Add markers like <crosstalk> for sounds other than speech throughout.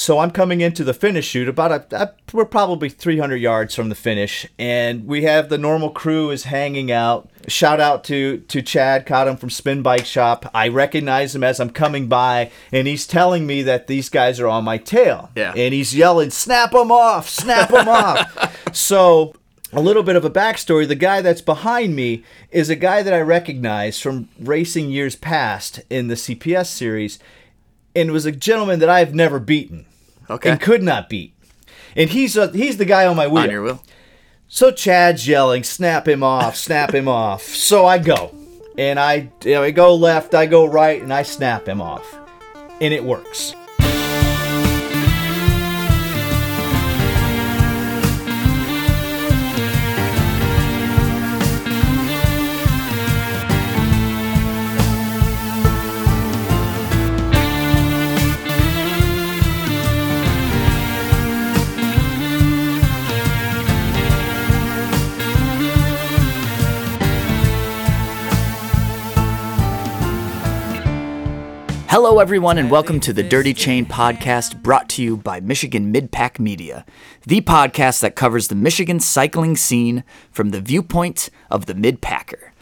so I'm coming into the finish chute about a, a, we're probably 300 yards from the finish, and we have the normal crew is hanging out. Shout out to to Chad, caught him from Spin Bike Shop. I recognize him as I'm coming by, and he's telling me that these guys are on my tail. Yeah. and he's yelling, "Snap them off! Snap them off!" <laughs> So. A little bit of a backstory. The guy that's behind me is a guy that I recognize from racing years past in the CPS series and was a gentleman that I have never beaten Okay. and could not beat. And he's a, he's the guy on my wheel. On your wheel. So Chad's yelling, "Snap him off! Snap him off!" So I go, and I you know, I go left, I go right, and I snap him off, and it works. Hello, everyone, and welcome to the Dirty Chain podcast brought to you by Michigan Midpack Media, the podcast that covers the Michigan cycling scene from the viewpoint of the midpacker.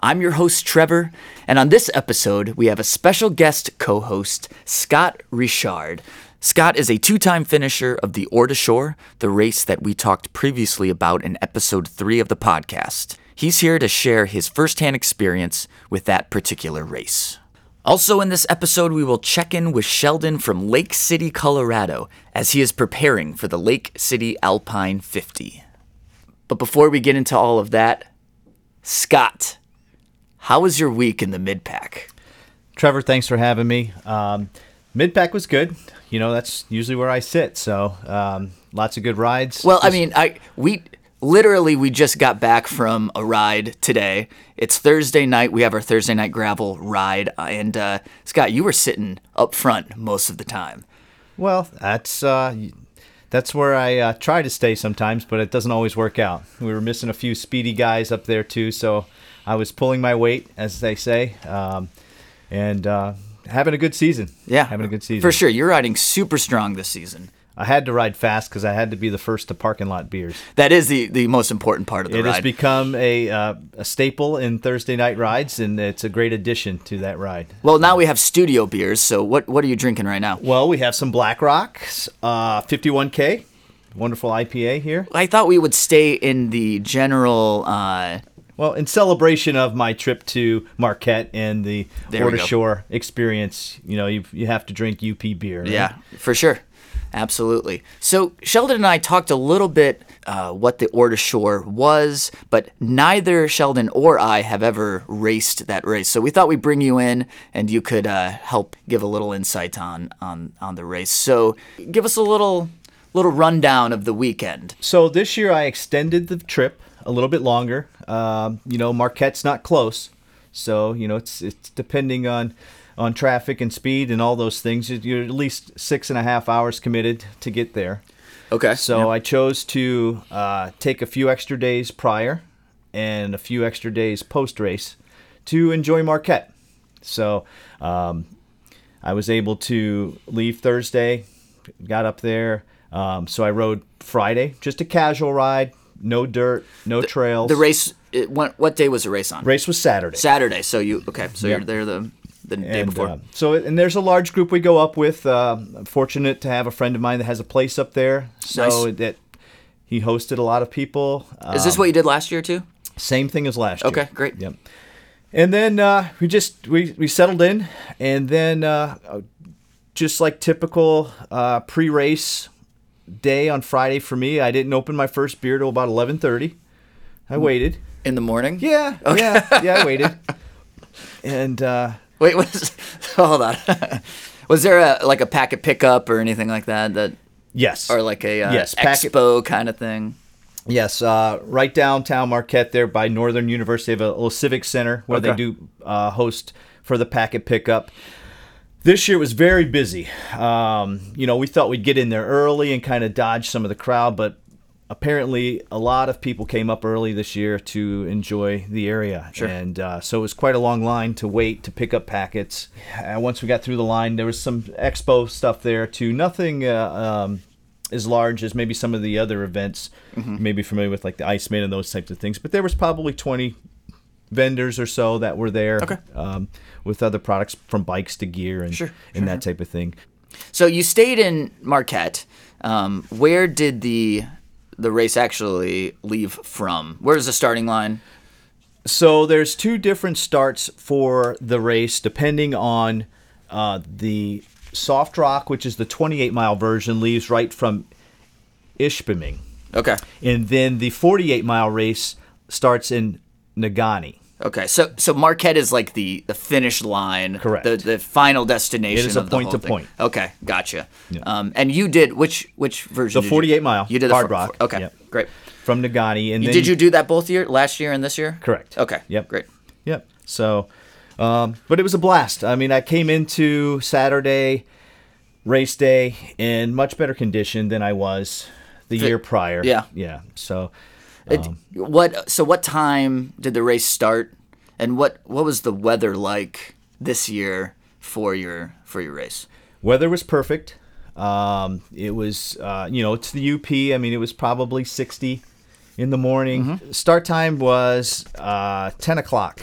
I'm your host, Trevor, and on this episode, we have a special guest co host, Scott Richard. Scott is a two time finisher of the to Shore, the race that we talked previously about in episode three of the podcast. He's here to share his firsthand experience with that particular race. Also, in this episode, we will check in with Sheldon from Lake City, Colorado, as he is preparing for the Lake City Alpine 50. But before we get into all of that, Scott, how was your week in the mid pack? Trevor, thanks for having me. Um, Midpack was good. You know, that's usually where I sit. So um, lots of good rides. Well, I mean, I we literally we just got back from a ride today. It's Thursday night. We have our Thursday night gravel ride, and uh, Scott, you were sitting up front most of the time. Well, that's uh, that's where I uh, try to stay sometimes, but it doesn't always work out. We were missing a few speedy guys up there too, so I was pulling my weight, as they say, um, and uh, having a good season. Yeah, having a good season for sure. You're riding super strong this season. I had to ride fast because I had to be the first to parking lot beers. That is the, the most important part of the It has become a uh, a staple in Thursday night rides, and it's a great addition to that ride. well, now we have studio beers. So what what are you drinking right now? Well, we have some Black Rocks, uh, 51K, wonderful IPA here. I thought we would stay in the general. Uh, Well, in celebration of my trip to Marquette and the Ore to Shore experience, you know, you you have to drink UP beer. right? Yeah, for sure. Absolutely. So Sheldon and I talked a little bit uh, what the Ore to Shore was, but neither Sheldon or I have ever raced that race. So we thought we'd bring you in and you could uh, help give a little insight on, on on the race. So give us a little little rundown of the weekend. So this year I extended the trip a little bit longer. Um, you know, Marquette's not close, so you know it's it's depending on on traffic and speed and all those things. you- You're at least six and a half hours committed to get there. Okay. So I chose to uh, take a few extra days prior and a few extra days post race to enjoy Marquette. So um, I was able to leave Thursday, got up there. Um, so I rode Friday, just a casual ride, no dirt, no trails. the race. It, what, what day was the race on? race was Saturday. Saturday. So you okay? So Yeah. you're there the the day and, before. uh, so and there's a large group we go up with. Uh, fortunate to have a friend of mine that has a place up there, so Nice. that he hosted a lot of people. Is this Um, what you did last year too? Same thing as last year. Okay, great. Yep. And then uh, we just we, we settled in, and then uh, just like typical uh, pre-race day on Friday for me, I didn't open my first beer till about eleven thirty. I waited. In the morning? Yeah, yeah, yeah. I waited. <laughs> And uh, Wait, was <laughs> hold on. <laughs> was there a like a packet pickup or anything like that that yes, or like a uh, Yes, packet- expo kind of thing? Yes, uh, right downtown Marquette, there by Northern University, they have a little civic center where they do uh, host for the packet pickup. This year was very busy. Um, you know, we thought we'd get in there early and kind of dodge some of the crowd, but apparently a lot of people came up early this year to enjoy the area, Sure. and uh, so it was quite a long line to wait to pick up packets. And once we got through the line, there was some expo stuff there too. Nothing. Uh, um, as large as maybe some of the other events, you may be familiar with like the Iceman and those types of things. But there was probably 20 vendors or so that were there Okay. um, with other products from bikes to gear and, Sure, and that type of thing. So you stayed in Marquette. Um, where did the the race actually leave from? Where's the starting line? So there's two different starts for the race depending on uh, the soft rock, which is the 28 mile version, leaves right from Ishpeming. Okay. And then the 48 mile race starts in Negaunee. Okay, so so Marquette is like the, the finish line, Correct. The the final destination. It is a of the point to thing. point. Okay, gotcha. Um, and you did which which version? The 48 mile, You did the hard rock, Okay, yep. great. From Negaunee. And then Did you do that both year last year and this year? Correct. Okay. Yep. Great. Yep. So, um, but it was a blast. I mean, I came into Saturday race day in much better condition than I was the year prior. yeah. Yeah. So, It- Um, what? So what time did the race start? And what what was the weather like this year for your for your race? weather was perfect. Um, it was, uh, you know, it's the UP. I mean, it was probably 60 in the morning. Mm-hmm. Start time was uh, 10 o'clock.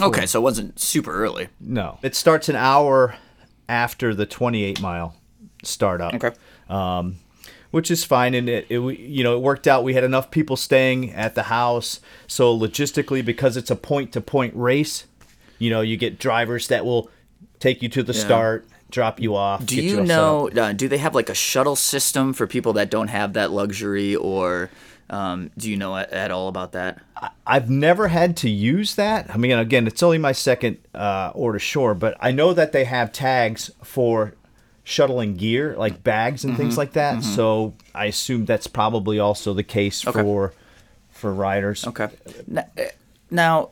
Okay, so it wasn't super early. No, it starts an hour after the 28 mile startup. Okay. um, which is fine. And it, it, you know, it worked out. We had enough people staying at the house, so logistically, because it's a point-to-point race, you know, you get drivers that will take you to the Yeah. start, drop you off. Do get you up. know? Uh, do they have like a shuttle system for people that don't have that luxury, or um, do you know at, at all about that? I've never had to use that. I mean, again, it's only my second uh, Ore to Shore, but I know that they have tags for shuttling gear, like bags and Mm-hmm. things like that. So I assume that's probably also the case Okay. for for riders. Okay. Uh, Now,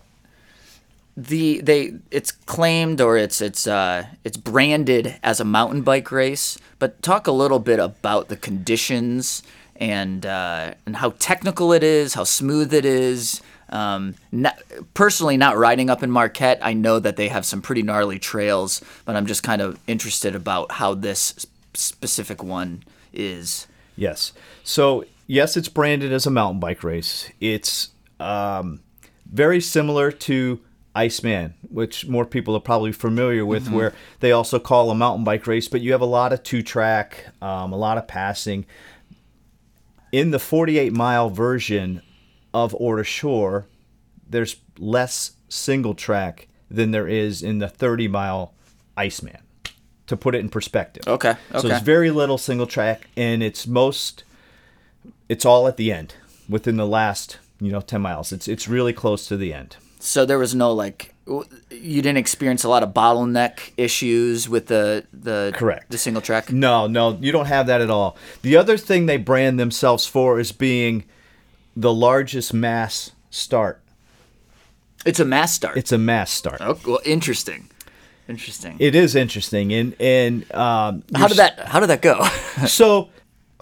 the they it's claimed or it's it's uh it's branded as a mountain bike race, but talk a little bit about the conditions and uh, and how technical it is, how smooth it is. Um, not, personally, not riding up in Marquette, I know that they have some pretty gnarly trails, but I'm just kind of interested about how this specific one is. Yes. So yes, it's branded as a mountain bike race. It's um, very similar to Iceman, which more people are probably familiar with, where they also call a mountain bike race. But you have a lot of two track, um, a lot of passing. In the 48 mile version of Ore to Shore, there's less single track than there is in the 30 mile Iceman. To put it in perspective. Okay. So Okay. there's very little single track, and it's most, it's all at the end, within the last, you know, ten miles. It's it's really close to the end. So there was no like you didn't experience a lot of bottleneck issues with the the Correct. the single track. No, no, you don't have that at all. The other thing they brand themselves for is being the largest mass start. It's a mass start. It's a mass start. oh, well, interesting. Interesting. It is interesting, and and um, how did that how did that go? <laughs> so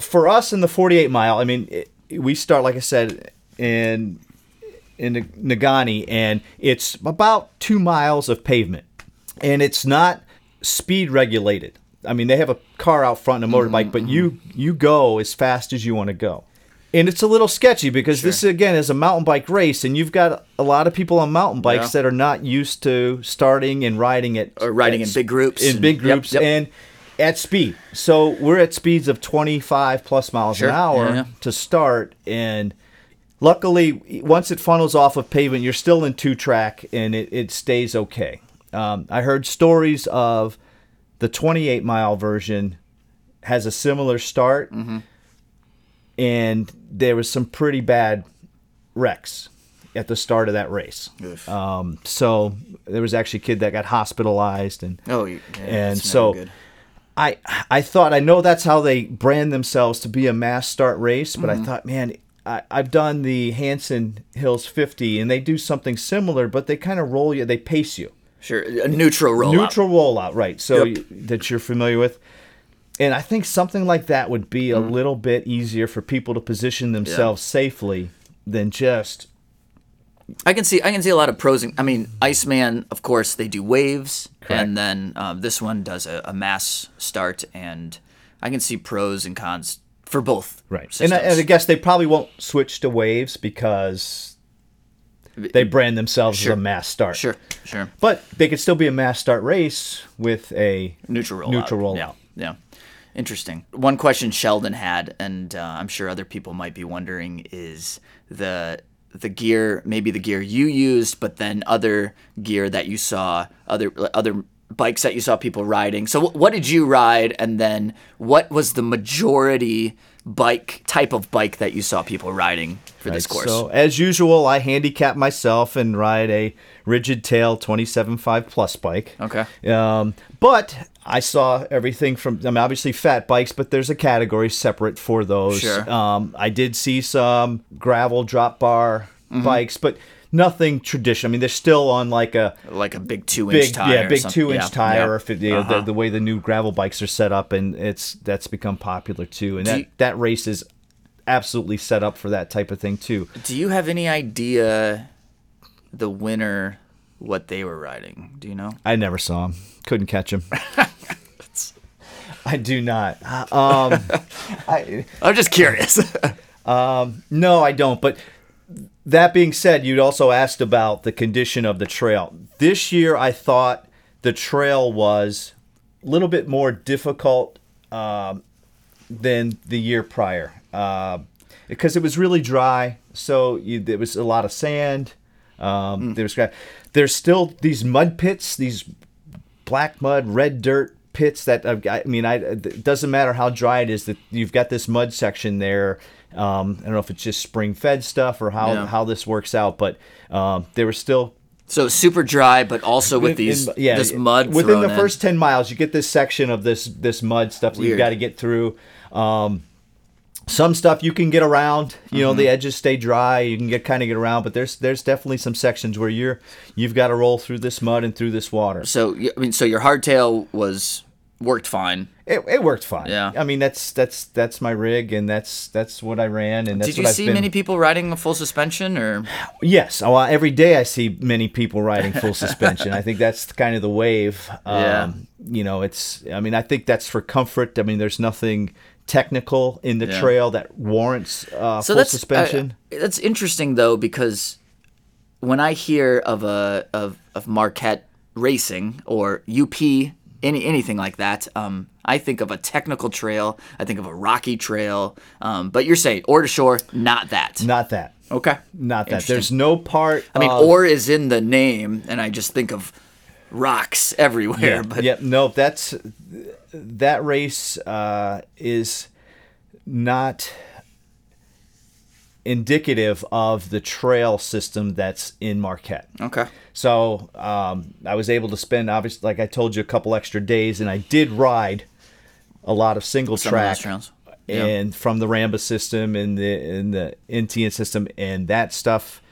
for us in the 48 mile i mean it, we start like i said in in Negaunee and it's about two miles of pavement and it's not speed regulated i mean they have a car out front and a motorbike but you you go as fast as you want to go and it's a little sketchy because this again is a mountain bike race and you've got a lot of people on mountain bikes Yeah. that are not used to starting and riding it Or riding in big groups in and- big yep, groups yep. and at speed. So we're at speeds of 25 plus miles Sure, an hour yeah, yeah. to start. And luckily, once it funnels off of pavement, you're still in two track and it, it stays okay. Um, I heard stories of the 28 mile version has a similar start, Mm-hmm. And there was some pretty bad wrecks at the start of that race. Um, so there was actually a kid that got hospitalized and oh, yeah, and so. I I thought I know that's how they brand themselves to be a mass start race, but Mm-hmm. I thought, man, I, I've done the Hanson Hills 50, and they do something similar, but they kind of roll you, they pace you. sure a neutral rollout. Neutral rollout, right? So Yep. you- that you're familiar with. And I think something like that would be Mm-hmm. a little bit easier for people to position themselves safely than just I can see I can see a lot of pros. And, I mean, Iceman, of course, they do waves, Correct. and then um, this one does a, a mass start, and I can see pros and cons for both. right. Systems. And I, and I guess they probably won't switch to waves because they brand themselves Sure. as a mass start. sure, sure. But they could still be a mass start race with a Neutral rollout. Neutral rollout. Yeah, yeah. Interesting. One question Sheldon had, and uh, I'm sure other people might be wondering, is the the gear, maybe the gear you used, but then other gear that you saw, other other bikes that you saw people riding. So, what did you ride, and then what was the majority bike type of bike that you saw people riding for this course? So as usual, I handicap myself and ride a rigid tail 27.5 plus bike. Okay. Um, but I saw everything from I mean, obviously fat bikes, but there's a category separate for those. Sure. Um, I did see some gravel drop bar Mm-hmm. bikes, but nothing traditional. I mean, they're still on like a like a big two inch tire. yeah, big two inch Yeah, tire. yeah. Or if it, you know, Uh-huh. the, the way the new gravel bikes are set up, and it's that's become popular too. And that you- that race is absolutely set up for that type of thing too. Do you have any idea the winner what they were riding? Do you know? I never saw him. Couldn't catch him. <laughs> I do not. Um, I, <laughs> I'm just curious. <laughs> no, I don't. But that being said, you'd also asked about the condition of the trail. This year, I thought the trail was a little bit more difficult um, than the year prior uh, because it was really dry. So you, there was a lot of sand. Um, There was there's still these mud pits, these black mud, red dirt pits that got. I mean, I it doesn't matter how dry it is that you've got this mud section there. Um, I don't know if it's just spring fed stuff or how, Yeah. how this works out, but um, there was still so super dry, but also with these in- yeah, this mud within the in. first 10 miles you get this section of this this mud stuff that you've got to get through um, some stuff you can get around you know Mm-hmm. the edges stay dry you can get kind of get around but there's there's definitely some sections where you're you've got to roll through this mud and through this water So I mean, so your hardtail was worked fine. it, it worked fine Yeah. i mean that's that's that's my rig and that's that's what i ran and that's Did you see been- many people riding a full suspension or? Yes. Oh, well, every day I see many people riding full suspension. I think that's kind of the wave. <laughs> Um, Yeah. You know, it's. I mean, I think that's for comfort. I mean, there's nothing technical in the Yeah. trail that warrants uh, So full that's suspension. uh, that's interesting though because when I hear of a of of Marquette racing or UP any anything like that, um, I think of a technical trail. I think of a rocky trail. Um, but you're saying Ore to Shore, not that. Not that. Okay. Not that. There's no part. I mean, of, ore is in the name, and I just think of rocks <laughs> everywhere. Yeah, but yeah, no, that's that race uh, is not indicative of the trail system that's in Marquette. okay. So um, I was able to spend, obviously, like I told you, a couple extra days, and I did ride a lot of single Some of track trails. Yeah. and from the RAMBA system and the and the NTN system, and that stuff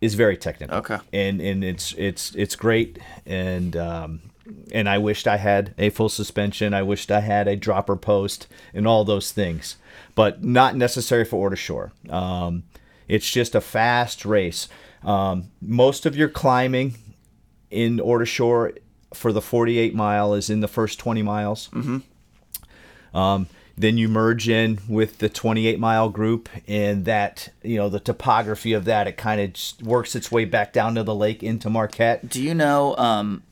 is very technical. Okay. and and it's it's it's great, and um, and I wished I had a full suspension. I wished I had a dropper post and all those things, but not necessary for Ore to Shore. Um, it's just a fast race. Um, most of your climbing in Ore to Shore for the 48 mile is in the first 20 miles. Mm-hmm. Um, then you merge in with the 28 mile group, and that you know the topography of that it kind of works its way back down to the lake into Marquette. Do you know um,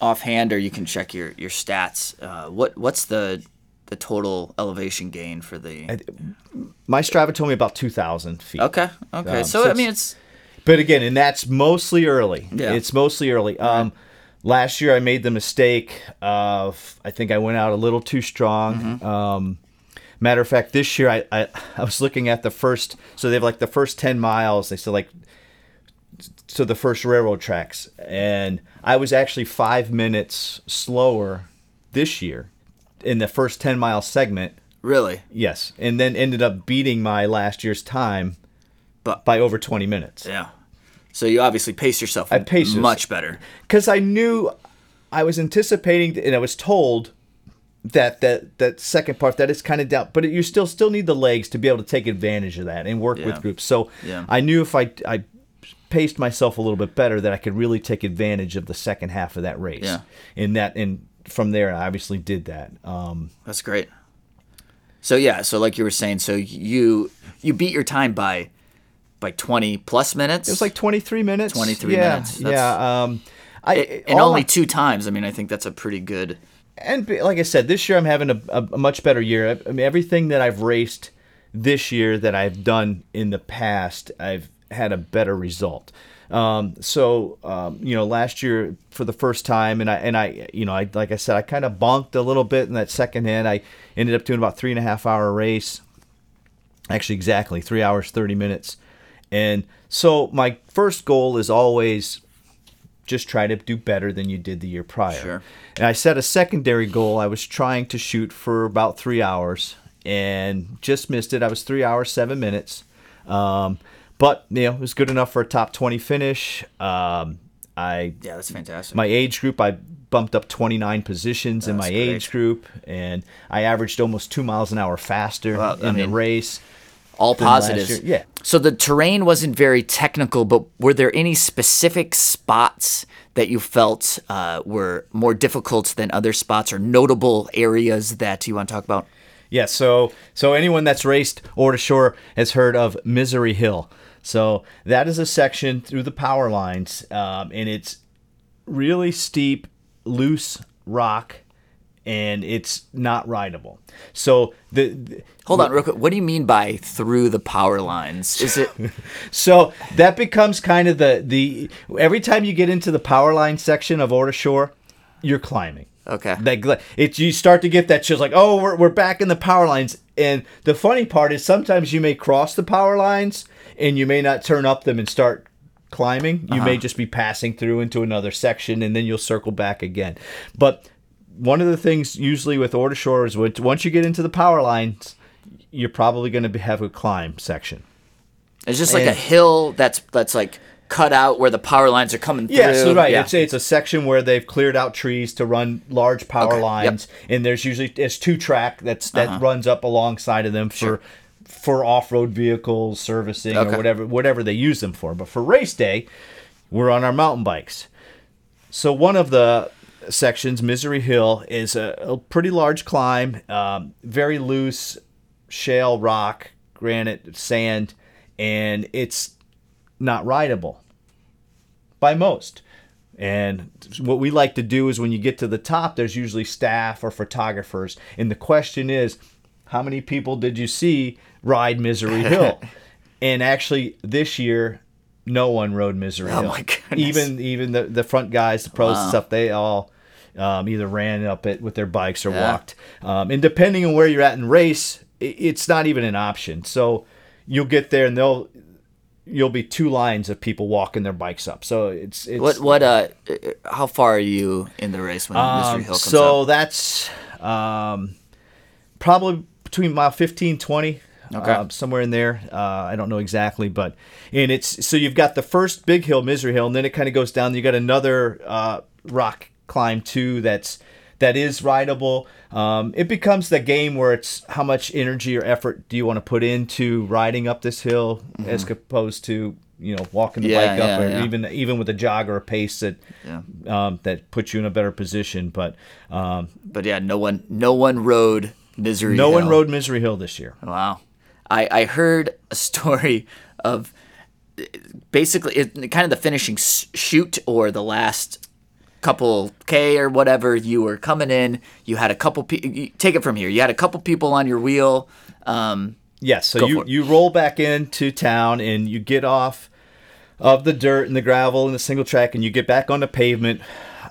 offhand, or you can check your your stats? Uh, what what's the the total elevation gain for the? My Strava told me about 2,000 feet. Okay, okay. Um, so, so I mean, it's- it's But again, and that's mostly early. Yeah. It's mostly early. Um, last year I made the mistake of I think I went out a little too strong. Mm-hmm. Um, matter of fact, this year I, I <laughs> I was looking at the first. So they have like the first ten miles. They said like so the first railroad tracks, and I was actually five minutes slower this year in the first ten mile segment. really, Yes, and then ended up beating my last year's time but by over twenty minutes. yeah. So you obviously pace yourself. I paced much better. because I knew I was anticipating, and I was told that that that second part that is kind of down, but you still still need the legs to be able to take advantage of that and work Yeah. with groups. So Yeah. I knew if I I paced myself a little bit better that I could really take advantage of the second half of that race. Yeah. And that and from there I obviously did that. Um, That's great. So yeah, so like you were saying, so you you beat your time by by 20 plus minutes. it was like 23 minutes. 23 yeah, minutes. That's- Yeah. Um, I and only I- two times. I mean, I think that's a pretty good. and like I said, this year I'm having a, a, a much better year. I, I mean, everything that I've raced this year that I've done in the past, I've had a better result. Um, so um, you know, last year for the first time, and I and I, you know, I like I said, I kind of bonked a little bit in that second end. I ended up doing about three and a half hour race. Actually, exactly three hours thirty minutes. And so my first goal is always just try to do better than you did the year prior. Sure. And I set a secondary goal. I was trying to shoot for about three hours and just missed it. I was three hours, seven minutes. Um, but, you know, it was good enough for a top 20 finish. Um, I Yeah, that's fantastic. my age group, I bumped up 29 positions in my great. age group, and I averaged almost two miles an hour faster Well, I in mean, the race. All positives. Yeah. So the terrain wasn't very technical, but were there any specific spots that you felt uh, were more difficult than other spots, or notable areas that you want to talk about? Yeah, so so anyone that's raced Ore to Shore has heard of Misery Hill. So that is a section through the power lines, um, and it's really steep, loose rock, and it's not rideable. So the, the Hold on, real quick. What do you mean by through the power lines? Is it <laughs> so that becomes kind of the the every time you get into the power line section of Ore Shore, you're climbing. okay? Like it you start to get that shit like oh we're, we're back in the power lines and the funny part is sometimes you may cross the power lines and you may not turn up them and start climbing you may just be passing through into another section and then you'll circle back again but one of the things usually with Ore to Shore is once you get into the power lines you're probably going to have a climb section It's just like a hill that's that's like cut out where the power lines are coming Yeah, through. so right. Yeah. It's it's a section where they've cleared out trees to run large power Okay, yep. lines, and there's usually it's two track that's that Uh-huh. runs up alongside of them for for off road vehicles servicing Okay. or whatever whatever they use them for. But for race day, we're on our mountain bikes. So one of the sections, Misery Hill, is a, a pretty large climb, um, very loose shale rock, granite, sand, and it's not rideable by most. And what we like to do is when you get to the top, there's usually staff or photographers. And the question is, how many people did you see ride Misery Hill? <laughs> and actually, this year, no one rode Misery Oh Hill. my goodness. Even even the, the front guys, the pros and stuff, they all um, either ran up it with their bikes or Yeah. walked. Um, and depending on where you're at in race, it's not even an option. So you'll get there and they'll you'll be two lines of people walking their bikes up. So it's it's What what uh? How far are you in the race when Misery um, Hill comes so up? that's um, probably between mile 15 20 Okay. uh, somewhere in there uh, i don't know exactly but and it's so you've got the first big hill misery hill and then it kind of goes down you got another uh, rock climb too that's that is rideable um, it becomes the game where it's how much energy or effort do you want to put into riding up this hill as opposed to you know walking the Mm-hmm. Yeah, bike up yeah, or yeah. even even with a jog or a pace that um, that puts you in a better position. But um, But yeah, no one no one rode Misery. no one rode Misery Hill this year. Wow. I, I heard a <laughs> story of basically it, kind of the finishing chute or the last couple K or whatever. You were coming in, you had a couple people, take it from here. You had a couple people on your wheel. Um, Yes, so you you roll back into town and you get off of the dirt and the gravel and the single track and you get back on the pavement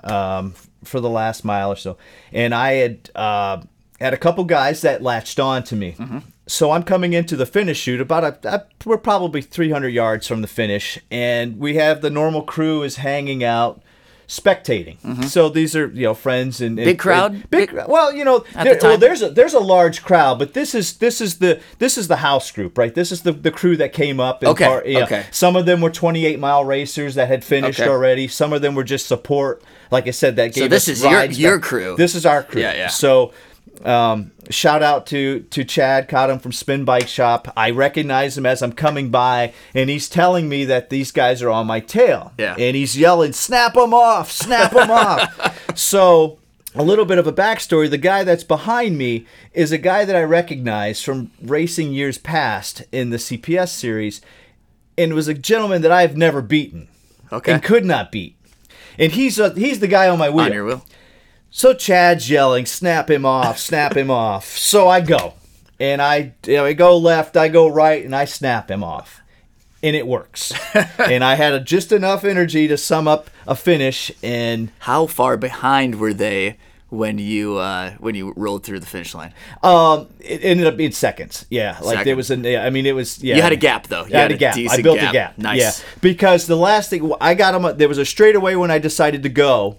um, for the last mile or so. And I had uh, had a couple guys that latched on to me. Mm-hmm. So I'm coming into the finish chute about a, a we're probably 300 yards from the finish and we have the normal crew is hanging out spectating. So these are you know friends and, and Mm-hmm. Big crowd? and big, Big- well you know there- the well there's a there's a large crowd but this is this is the this is the house group right this is the the crew that came up and Okay, part- yeah. okay. some of them were 28 mile racers that had finished Okay. already some of them were just support like i said that gave so this us is your- your crew. this is our crew Yeah, yeah. so Um, shout out to to Chad, caught him from Spin Bike Shop. I recognize him as I'm coming by, and he's telling me that these guys are on my tail. Yeah. And he's yelling, "Snap them off! Snap them off!" <laughs> So. A little bit of a backstory. The guy that's behind me is a guy that I recognize from racing years past in the CPS series, and was a gentleman that I've never beaten Okay. and could not beat. And he's a, he's the guy on my wheel. on your wheel. So Chad's yelling, "Snap him off! Snap him off!" So I go, and I you know, I go left, I go right, and I snap him off, and it works. <laughs> and I had a, just enough energy to sum up a finish, and How far behind were they when you uh, when you rolled through the finish line? um, it ended up being seconds. Yeah, like Second. there was a, yeah, I mean, it was yeah. You had a gap though. You I had a gap. I built a gap. Nice. Yeah, because the last thing I got him, there was a straightaway when I decided to go,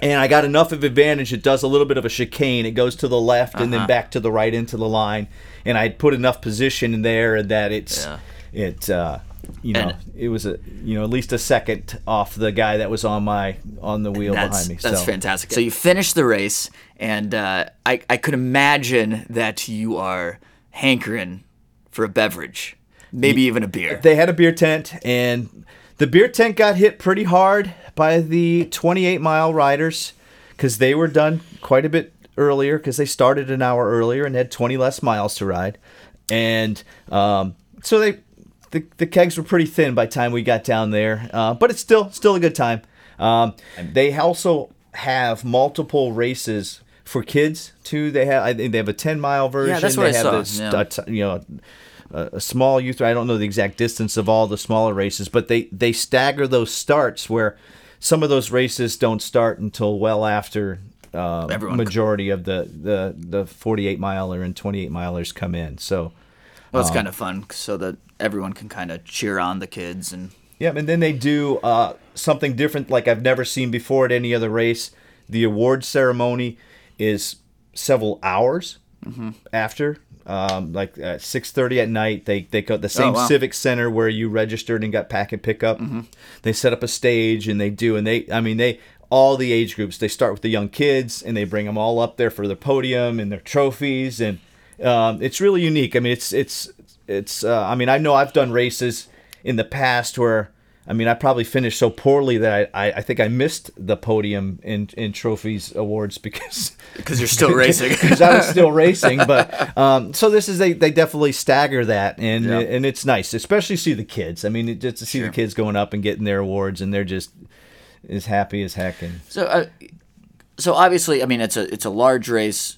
and I got enough of advantage. It does a little bit of a chicane. It goes to the left and Uh-huh. then back to the right into the line, and I put enough position in there that it's Yeah. it. Uh, you know, And- it was a you know at least a second off the guy that was on my on the wheel behind me. that's so. fantastic. So you finished the race, and uh, I, I could imagine that you are hankering for a beverage, maybe even a beer. they had a beer tent and the beer tent got hit pretty hard by the 28 mile riders because they were done quite a bit earlier because they started an hour earlier and had 20 less miles to ride. And um, so they the, the kegs were pretty thin by the time we got down there uh, but it's still still a good time. Um, they also have multiple races for kids too. They have I think they have a 10 mile version Yeah, that's what they I have saw, the yeah. st- you know a, a small youth. I don't know the exact distance of all the smaller races, but they they stagger those starts where some of those races don't start until well after um, Everyone- majority of the the the 48 miler and 28 milers come in. So Well, Um, it's kind of fun so that everyone can kind of cheer on the kids and yeah, and then they do uh, something different like I've never seen before at any other race. The award ceremony is several hours Mm-hmm. after. Um, like at six thirty at night, they they go the same Oh, wow. civic center where you registered and got pack and pickup. Mm-hmm. They set up a stage and they do, and they I mean they all the age groups. They start with the young kids and they bring them all up there for the podium and their trophies, and um, it's really unique. I mean it's it's it's. Uh, I mean I know I've done races in the past where. I mean, I probably finished so poorly that I, I, I think I missed the podium in, in trophies awards because <laughs> because you're still racing. <laughs> because I was still racing. <laughs> But um, so this is they, they definitely stagger that, and Yeah. and it's nice, especially see the kids. I mean, just to see Sure. the kids going up and getting their awards, and they're just as happy as heck. And So, uh, so obviously, I mean, it's a it's a large race.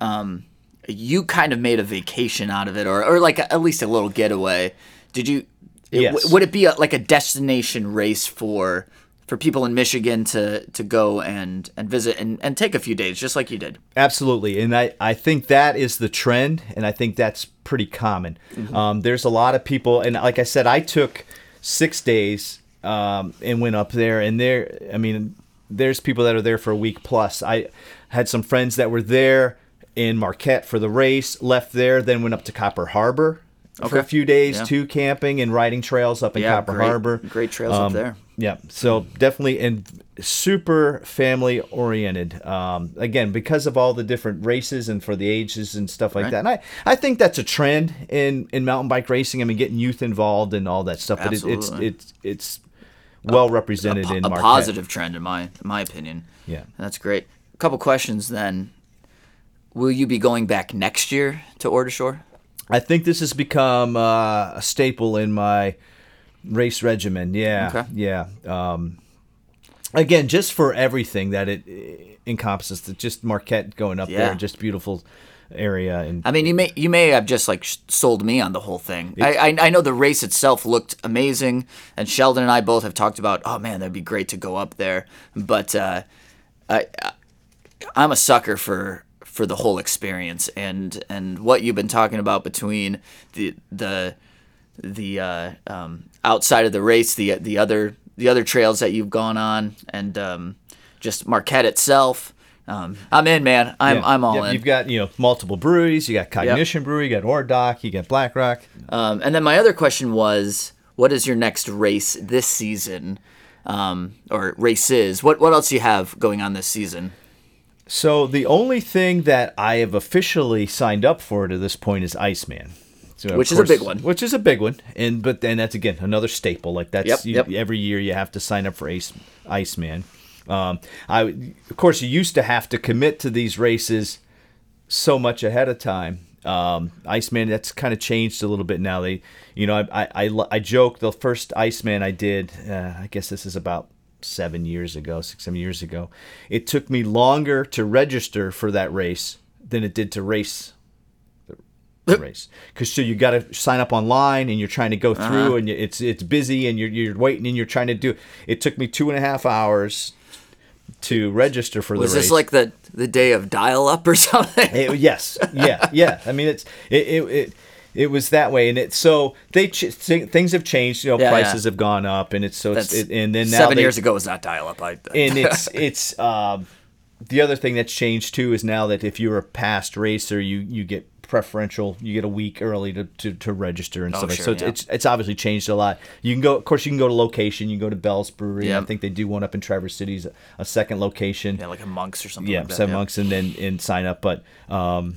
Um, you kind of made a vacation out of it, or or like at least a little getaway. Did you? It- Yes. w- would it be a, like a destination race for for people in Michigan to to go and and visit and, and take a few days, just like you did? Absolutely, and I, I think that is the trend, and I think that's pretty common. Um, there's a lot of people, and like I said, I took six days um, and went up there, and there, I mean, there's people that are there for a week plus. I had some friends that were there in Marquette for the race, left there, then went up to Copper Harbor for a few days, Yeah. too, camping and riding trails up in Yeah, Copper great- Harbor. great trails up Um, there. Yeah, so definitely and super family oriented. Um, again, because of all the different races and for the ages and stuff like Right. that. And I, I think that's a trend in, in mountain bike racing. I mean, getting youth involved and all that stuff. But it, it's it's it's well represented po- in a Marquette. positive trend in my in my opinion. Yeah. That's great. A couple questions then. Will you be going back next year to Ore to Shore? I think this has become uh, a staple in my race regimen. Yeah, Okay. yeah. Um, again, just for everything that it uh, encompasses, the, just Marquette going up Yeah. there, just beautiful area, and I mean, you may you may have just like sold me on the whole thing. I, I I know the race itself looked amazing, and Sheldon and I both have talked about. Oh man, that'd be great to go up there. But uh, I, I I'm a sucker for for the whole experience and and what you've been talking about between the the the uh, um, outside of the race, the the other the other trails that you've gone on, and um, just Marquette itself. Um, I'm in, man. I'm Yeah. I'm all in. You've got you know multiple breweries. You got Cognition Brewery. You got Ore Dock. You got Blackrock. Um, and then my other question was, what is your next race this season, um, or races? What what else do you have going on this season? So the only thing that I have officially signed up for to this point is Iceman. So Which is a big one. Which is a big one, and but then that's again another staple. Like that's Yep, you- yep. every year you have to sign up for Ace Iceman. Um, I of course you used to have to commit to these races so much ahead of time. Um, Iceman that's kind of changed a little bit now. They, you know, I I, I, I joke the first Iceman I did. Uh, I guess this is about seven years ago, six seven years ago. It took me longer to register for that race than it did to race the <coughs> race because so you got to sign up online and you're trying to go Uh-huh. through and it's it's busy and you're you're waiting and you're trying to do. It took me two and a half hours to register for Was the race. Was this like the the day of dial up or <laughs> something? It- yes, yeah, yeah. I mean, it's it it. it it was that way, and it so they ch- things have changed. You know, Yeah, prices yeah. have gone up, and it's so it's it, and then now seven they- years ago was not dial up. I, and it's <laughs> it's um, the other thing that's changed too is now that if you're a past racer, you you get preferential. You get a week early to, to, to register and Oh, stuff. like sure, so it's, yeah. it's it's obviously changed a lot. You can go, of course, you can go to location. You can go to Bell's Brewery. Yeah. I think they do one up in Traverse City's a second location yeah, like a monks or something. yeah, like that, seven months and then and sign up. But um,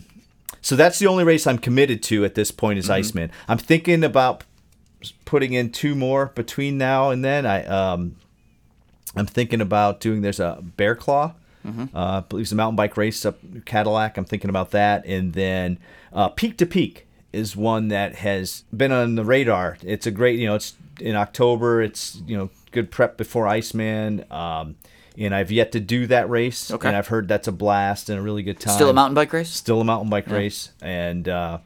so that's the only race I'm committed to at this point Mm-hmm. is Iceman. I'm thinking about putting in two more between now and then. I um, I'm thinking about doing. There's a Bear Claw. Mm-hmm. Uh, I believe it's a mountain bike race up Cadillac. I'm thinking about that, and then uh, Peak to Peak is one that has been on the radar. It's a great, you know, it's in October. It's you know good prep before Iceman. Um, and I've yet to do that race, Okay. and I've heard that's a blast and a really good time. Still a mountain bike race. still a mountain bike race, and uh,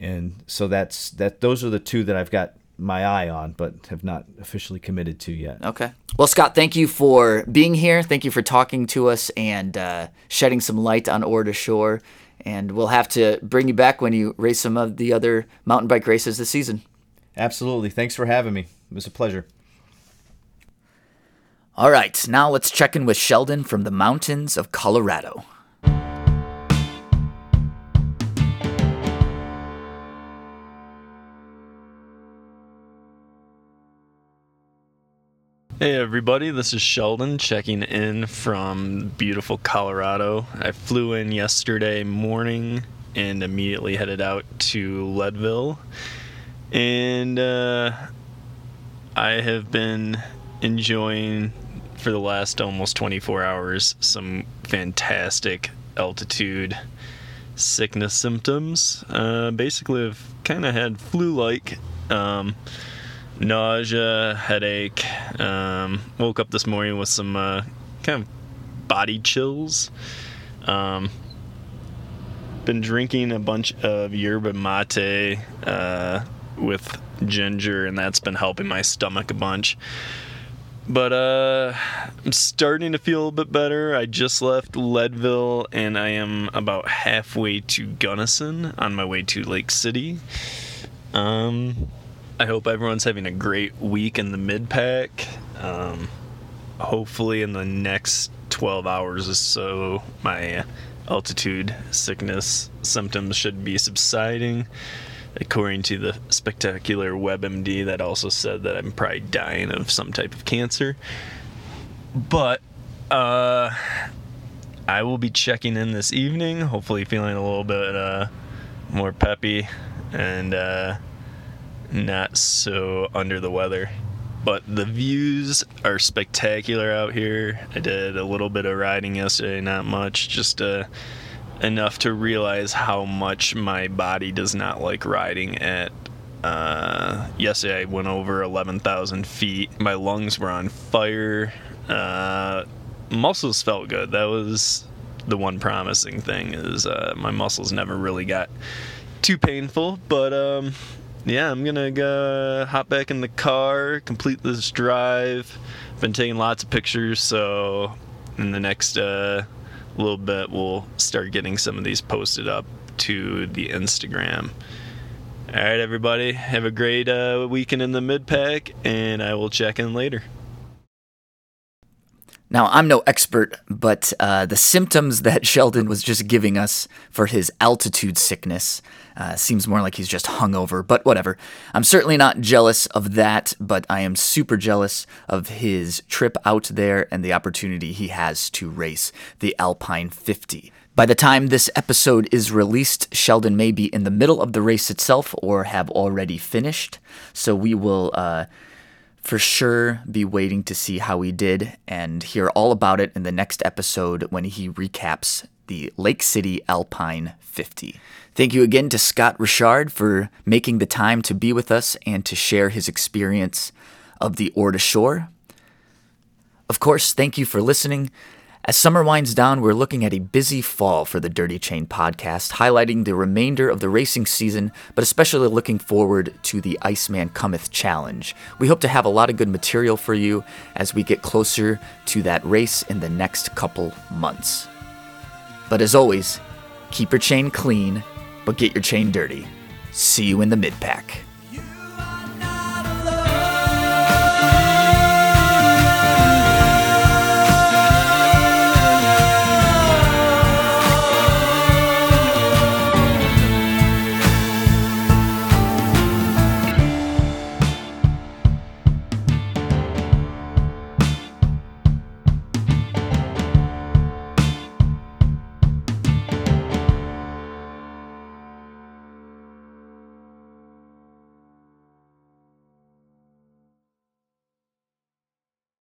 and so that's that. Those are the two that I've got my eye on, but have not officially committed to yet. Okay. Well, Scott, thank you for being here. Thank you for talking to us and uh, shedding some light on Ore to Shore. And we'll have to bring you back when you race some of the other mountain bike races this season. Absolutely. Thanks for having me. It was a pleasure. All right, now let's check in with Sheldon from the mountains of Colorado. Hey everybody, this is Sheldon checking in from beautiful Colorado. I flew in yesterday morning and immediately headed out to Leadville. And uh, I have been enjoying for the last almost 24 hours some fantastic altitude sickness symptoms. Uh, basically, I've kind of had flu like. Um, nausea, headache. Um, woke up this morning with some uh, kind of body chills. Um, been drinking a bunch of yerba mate uh, with ginger, and that's been helping my stomach a bunch. But uh, I'm starting to feel a bit better. I just left Leadville, and I am about halfway to Gunnison on my way to Lake City. Um, I hope everyone's having a great week in the mid pack. Um, hopefully, in the next 12 hours or so, my altitude sickness symptoms should be subsiding. According to the spectacular WebMD, that also said that I'm probably dying of some type of cancer. But, uh, I will be checking in this evening, hopefully feeling a little bit uh, more peppy and uh, not so under the weather. But the views are spectacular out here. I did a little bit of riding yesterday, not much, just uh, enough to realize how much my body does not like riding at. Uh, yesterday I went over 11,000 feet. My lungs were on fire. Uh, muscles felt good. That was the one promising thing is uh, my muscles never really got too painful. But um, yeah, I'm gonna go hop back in the car, complete this drive. Been taking lots of pictures, so in the next uh, little bit, we'll start getting some of these posted up to the Instagram. All right, everybody, have a great uh, weekend in the mid pack, and I will check in later. Now, I'm no expert, but uh, the symptoms <laughs> that Sheldon was just giving us for his altitude sickness uh, seems more like he's just hungover, but whatever. I'm certainly not jealous of that, but I am super jealous of his trip out there and the opportunity he has to race the Alpine 50. By the time this episode is released, Sheldon may be in the middle of the race itself or have already finished. So we will uh, for sure be waiting to see how he did and hear all about it in the next episode when he recaps the Lake City Alpine 50. Thank you again to Scott Richard for making the time to be with us and to share his experience of the Ore to Shore. Of course, thank you for listening. As summer winds down, we're looking at a busy fall for the Dirty Chain podcast, highlighting the remainder of the racing season, but especially looking forward to the Iceman Cometh Challenge. We hope to have a lot of good material for you as we get closer to that race in the next couple months. But as always, keep your chain clean, but get your chain dirty. See you in the mid pack.